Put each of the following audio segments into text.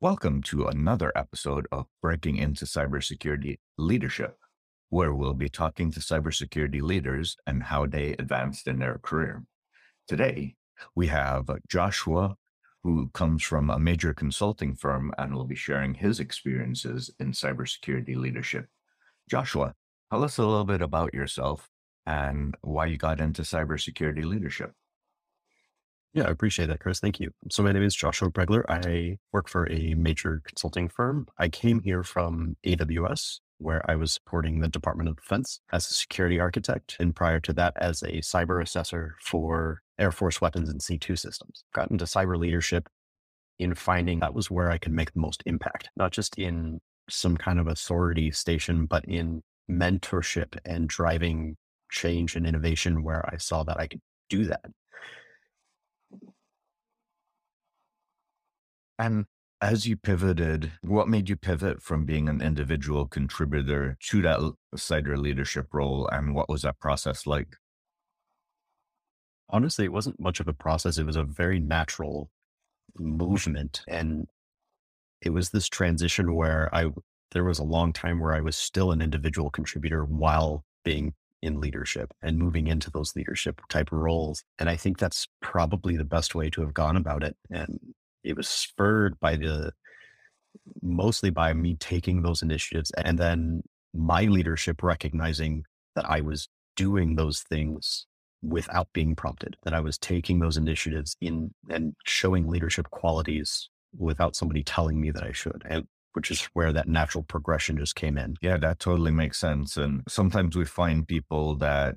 Welcome to another episode of Breaking into Cybersecurity Leadership, where we'll be talking to cybersecurity leaders and how they advanced in their career. Today, we have Joshua, who comes from a major consulting firm and will be sharing his experiences in cybersecurity leadership. Joshua, tell us a little bit about yourself and why you got into cybersecurity leadership. Yeah, I appreciate that, Chris. Thank you. So my name is Joshua Bregler. I work for a major consulting firm. I came here from AWS, where I was supporting the Department of Defense as a security architect, and prior to that, as a cyber assessor for Air Force weapons and C2 systems. Got into cyber leadership in finding that was where I could make the most impact, not just in some kind of authority station, but in mentorship and driving change and innovation where I saw that I could do that. And as you pivoted, what made you pivot from being an individual contributor to that cyber leadership role? And what was that process like? Honestly, it wasn't much of a process. It was a very natural movement. And it was this transition where I, there was a long time where I was still an individual contributor while being in leadership and moving into those leadership type roles. And I think that's probably the best way to have gone about it. And it was spurred by the mostly by me taking those initiatives and then my leadership recognizing that I was doing those things without being prompted, that I was taking those initiatives in and showing leadership qualities without somebody telling me that I should. And which is where that natural progression just came in. Yeah, that totally makes sense. And sometimes we find people that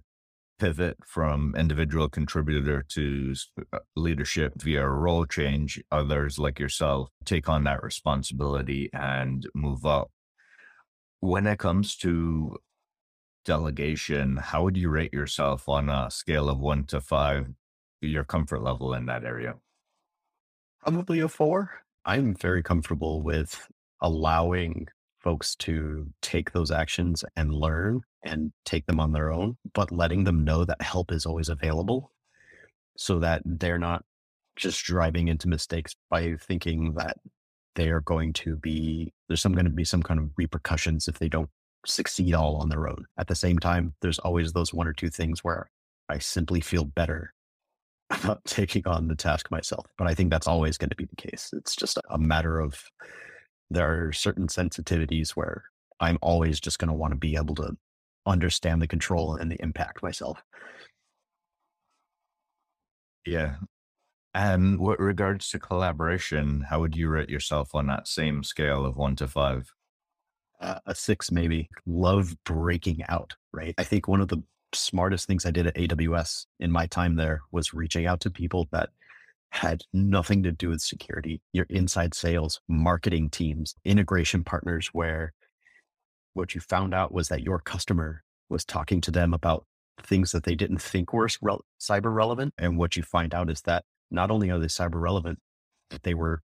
pivot from individual contributor to uh, leadership via role change. Others, like yourself, take on that responsibility and move up. When it comes to delegation, how would you rate yourself on a scale of one to five, your comfort level in that area? Probably a four. I'm very comfortable with allowing folks to take those actions and learn and take them on their own, but letting them know that help is always available so that they're not just driving into mistakes by thinking that they are going to be, there's some going to be some kind of repercussions if they don't succeed all on their own. At the same time, there's always those one or two things where I simply feel better about taking on the task myself. But I think that's always going to be the case. It's just a matter of there are certain sensitivities where I'm always just going to want to be able to understand the control and the impact myself. Yeah. And with regards to collaboration, how would you rate yourself on that same scale of one to five? Uh, a six, maybe. Love breaking out, right? I think one of the smartest things I did at AWS in my time there was reaching out to people that had nothing to do with security, your inside sales, marketing teams, integration partners, where what you found out was that your customer was talking to them about things that they didn't think were cyber relevant. And what you find out is that not only are they cyber relevant, but they were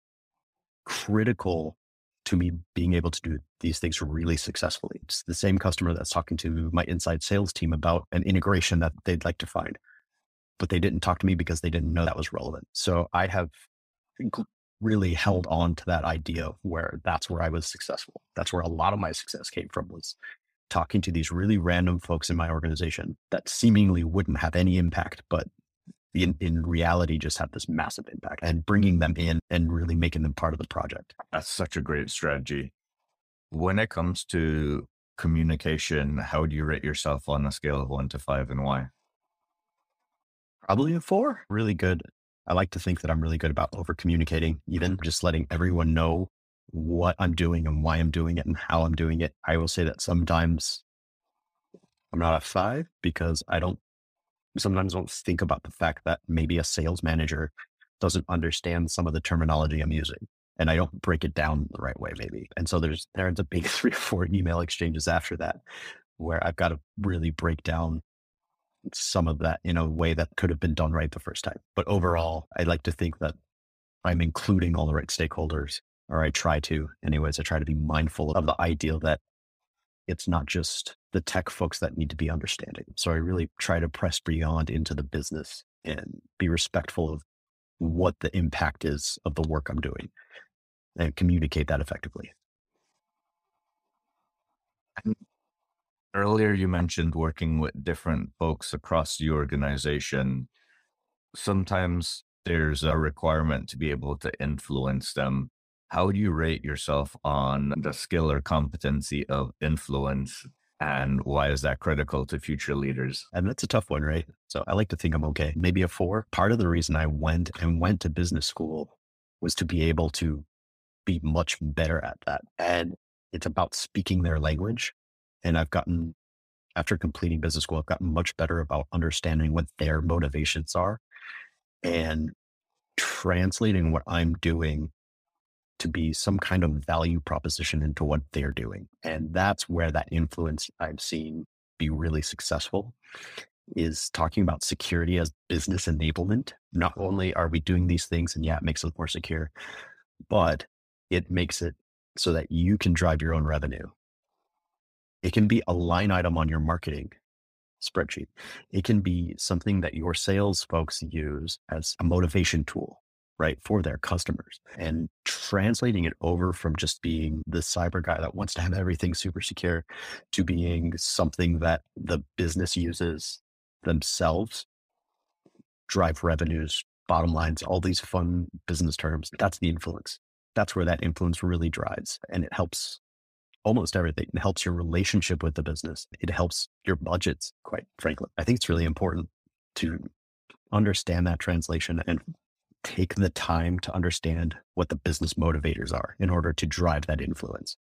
critical to me being able to do these things really successfully. It's the same customer that's talking to my inside sales team about an integration that they'd like to find but they didn't talk to me because they didn't know that was relevant. So I have really held on to that idea where that's where I was successful. That's where a lot of my success came from was talking to these really random folks in my organization that seemingly wouldn't have any impact, but in, in reality just have this massive impact and bringing them in and really making them part of the project. That's such a great strategy. When it comes to communication, how do you rate yourself on a scale of one to five and why? Probably a four. Really good. I like to think that I'm really good about over communicating, even mm-hmm. just letting everyone know what I'm doing and why I'm doing it and how I'm doing it. I will say that sometimes I'm not a five because I don't sometimes don't think about the fact that maybe a sales manager doesn't understand some of the terminology I'm using and I don't break it down the right way, maybe. And so there's there ends up being three or four email exchanges after that where I've got to really break down some of that in a way that could have been done right the first time. But overall, I like to think that I'm including all the right stakeholders, or I try to. Anyways, I try to be mindful of the ideal that it's not just the tech folks that need to be understanding. So I really try to press beyond into the business and be respectful of what the impact is of the work I'm doing and communicate that effectively. Mm. Earlier, you mentioned working with different folks across the organization. Sometimes there's a requirement to be able to influence them. How do you rate yourself on the skill or competency of influence? And why is that critical to future leaders? And that's a tough one, right? So I like to think I'm okay. Maybe a four. Part of the reason I went and went to business school was to be able to be much better at that. And it's about speaking their language and I've gotten, after completing business school, I've gotten much better about understanding what their motivations are and translating what I'm doing to be some kind of value proposition into what they're doing. And that's where that influence I've seen be really successful is talking about security as business enablement. Not only are we doing these things and yeah, it makes us more secure, but it makes it so that you can drive your own revenue. It can be a line item on your marketing spreadsheet. It can be something that your sales folks use as a motivation tool, right, for their customers. And translating it over from just being the cyber guy that wants to have everything super secure to being something that the business uses themselves, drive revenues, bottom lines, all these fun business terms. That's the influence. That's where that influence really drives. And it helps almost everything. It helps your relationship with the business. It helps your budgets, quite frankly. I think it's really important to understand that translation and take the time to understand what the business motivators are in order to drive that influence.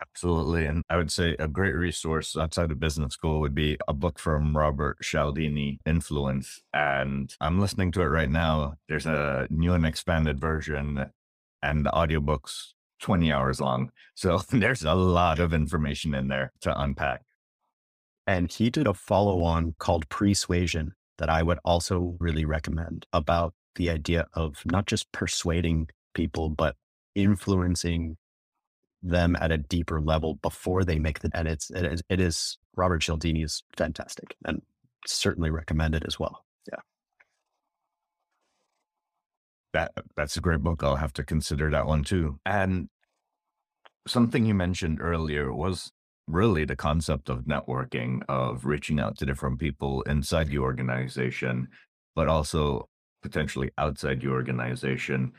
Absolutely. And I would say a great resource outside of business school would be a book from Robert Cialdini, Influence. And I'm listening to it right now. There's a new and expanded version and the audiobook's 20 hours long. So there's a lot of information in there to unpack. And he did a follow on called Pre-Suasion that I would also really recommend about the idea of not just persuading people, but influencing them at a deeper level before they make the, and it's, it is, it is Robert Cialdini is fantastic and certainly recommend it as well. Yeah that that's a great book. I'll have to consider that one too. And something you mentioned earlier was really the concept of networking, of reaching out to different people inside the organization, but also potentially outside your organization.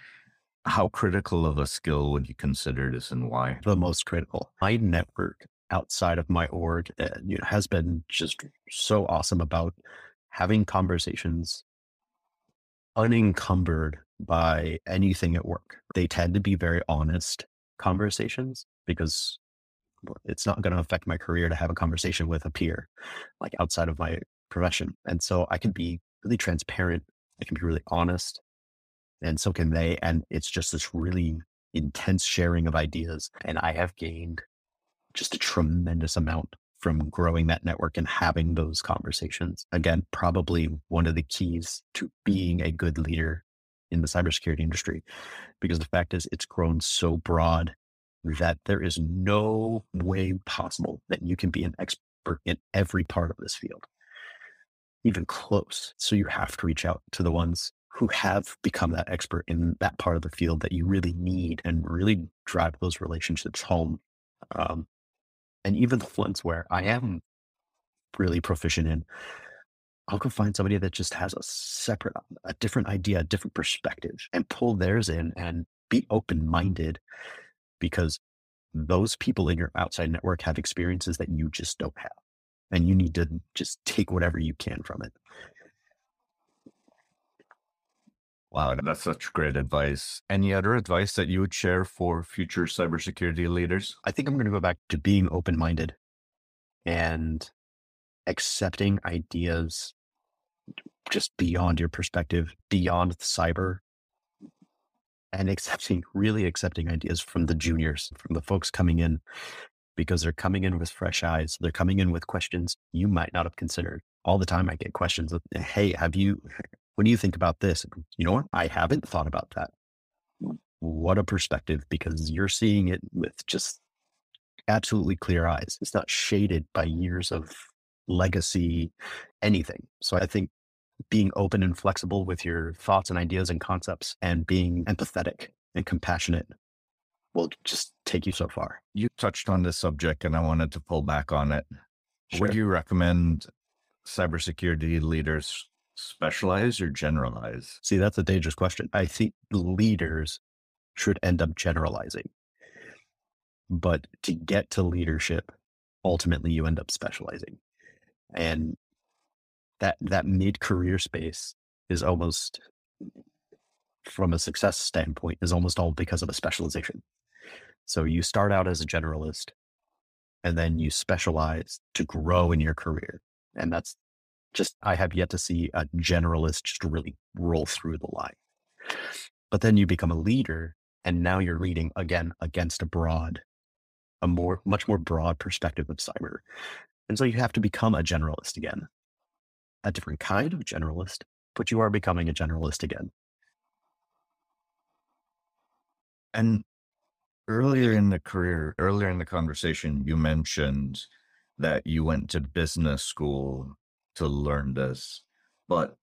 How critical of a skill would you consider this and why? The most critical. My network outside of my org uh, you know, has been just so awesome about having conversations unencumbered by anything at work. They tend to be very honest conversations because it's not going to affect my career to have a conversation with a peer, like outside of my profession. And so I can be really transparent. I can be really honest. And so can they. And it's just this really intense sharing of ideas. And I have gained just a tremendous amount from growing that network and having those conversations. Again, probably one of the keys to being a good leader in the cybersecurity industry, because the fact is it's grown so broad that there is no way possible that you can be an expert in every part of this field, even close. So you have to reach out to the ones who have become that expert in that part of the field that you really need and really drive those relationships home. Um, and even the ones where I am really proficient in, I'll go find somebody that just has a separate, a different idea, a different perspective and pull theirs in and be open minded because those people in your outside network have experiences that you just don't have. And you need to just take whatever you can from it. Wow, that's such great advice. Any other advice that you would share for future cybersecurity leaders? I think I'm going to go back to being open minded and accepting ideas just beyond your perspective, beyond the cyber, and accepting, really accepting ideas from the juniors, from the folks coming in, because they're coming in with fresh eyes. They're coming in with questions you might not have considered. All the time, I get questions of, Hey, have you, what do you think about this? You know what? I haven't thought about that. What a perspective, because you're seeing it with just absolutely clear eyes. It's not shaded by years of legacy, anything. So I think being open and flexible with your thoughts and ideas and concepts and being empathetic and compassionate will just take you so far. You touched on this subject and I wanted to pull back on it. Sure. Would you recommend cybersecurity leaders specialize or generalize? See, that's a dangerous question. I think leaders should end up generalizing. But to get to leadership, ultimately you end up specializing. And that that mid-career space is almost from a success standpoint is almost all because of a specialization. So you start out as a generalist and then you specialize to grow in your career. And that's just, I have yet to see a generalist just really roll through the line. But then you become a leader and now you're leading again against a broad, a more, much more broad perspective of cyber. And so you have to become a generalist again a different kind of generalist, but you are becoming a generalist again. And earlier in the career, earlier in the conversation, you mentioned that you went to business school to learn this, but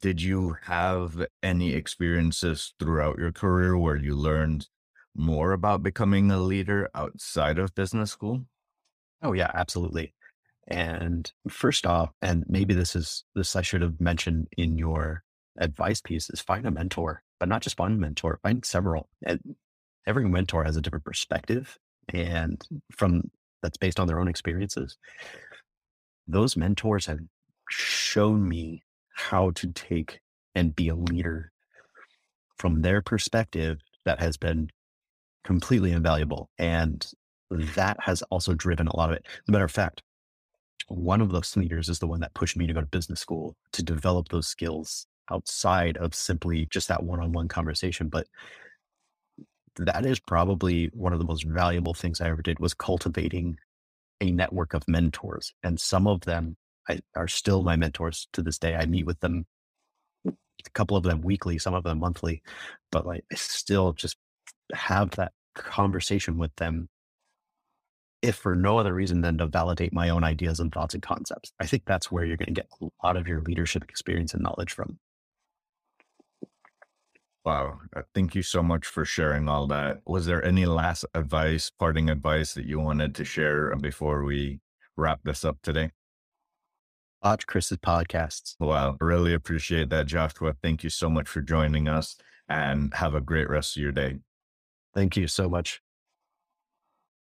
did you have any experiences throughout your career where you learned more about becoming a leader outside of business school? Oh yeah, absolutely. And first off, and maybe this is this I should have mentioned in your advice piece is find a mentor, but not just one mentor, find several. And every mentor has a different perspective and from that's based on their own experiences. Those mentors have shown me how to take and be a leader from their perspective that has been completely invaluable. And that has also driven a lot of it. As a matter of fact, one of those leaders is the one that pushed me to go to business school to develop those skills outside of simply just that one-on-one conversation but that is probably one of the most valuable things i ever did was cultivating a network of mentors and some of them I, are still my mentors to this day i meet with them a couple of them weekly some of them monthly but like i still just have that conversation with them if for no other reason than to validate my own ideas and thoughts and concepts. I think that's where you're going to get a lot of your leadership experience and knowledge from. Wow. Uh, thank you so much for sharing all that. Was there any last advice, parting advice that you wanted to share before we wrap this up today? Watch Chris's podcasts. Wow. Really appreciate that, Joshua. Thank you so much for joining us and have a great rest of your day. Thank you so much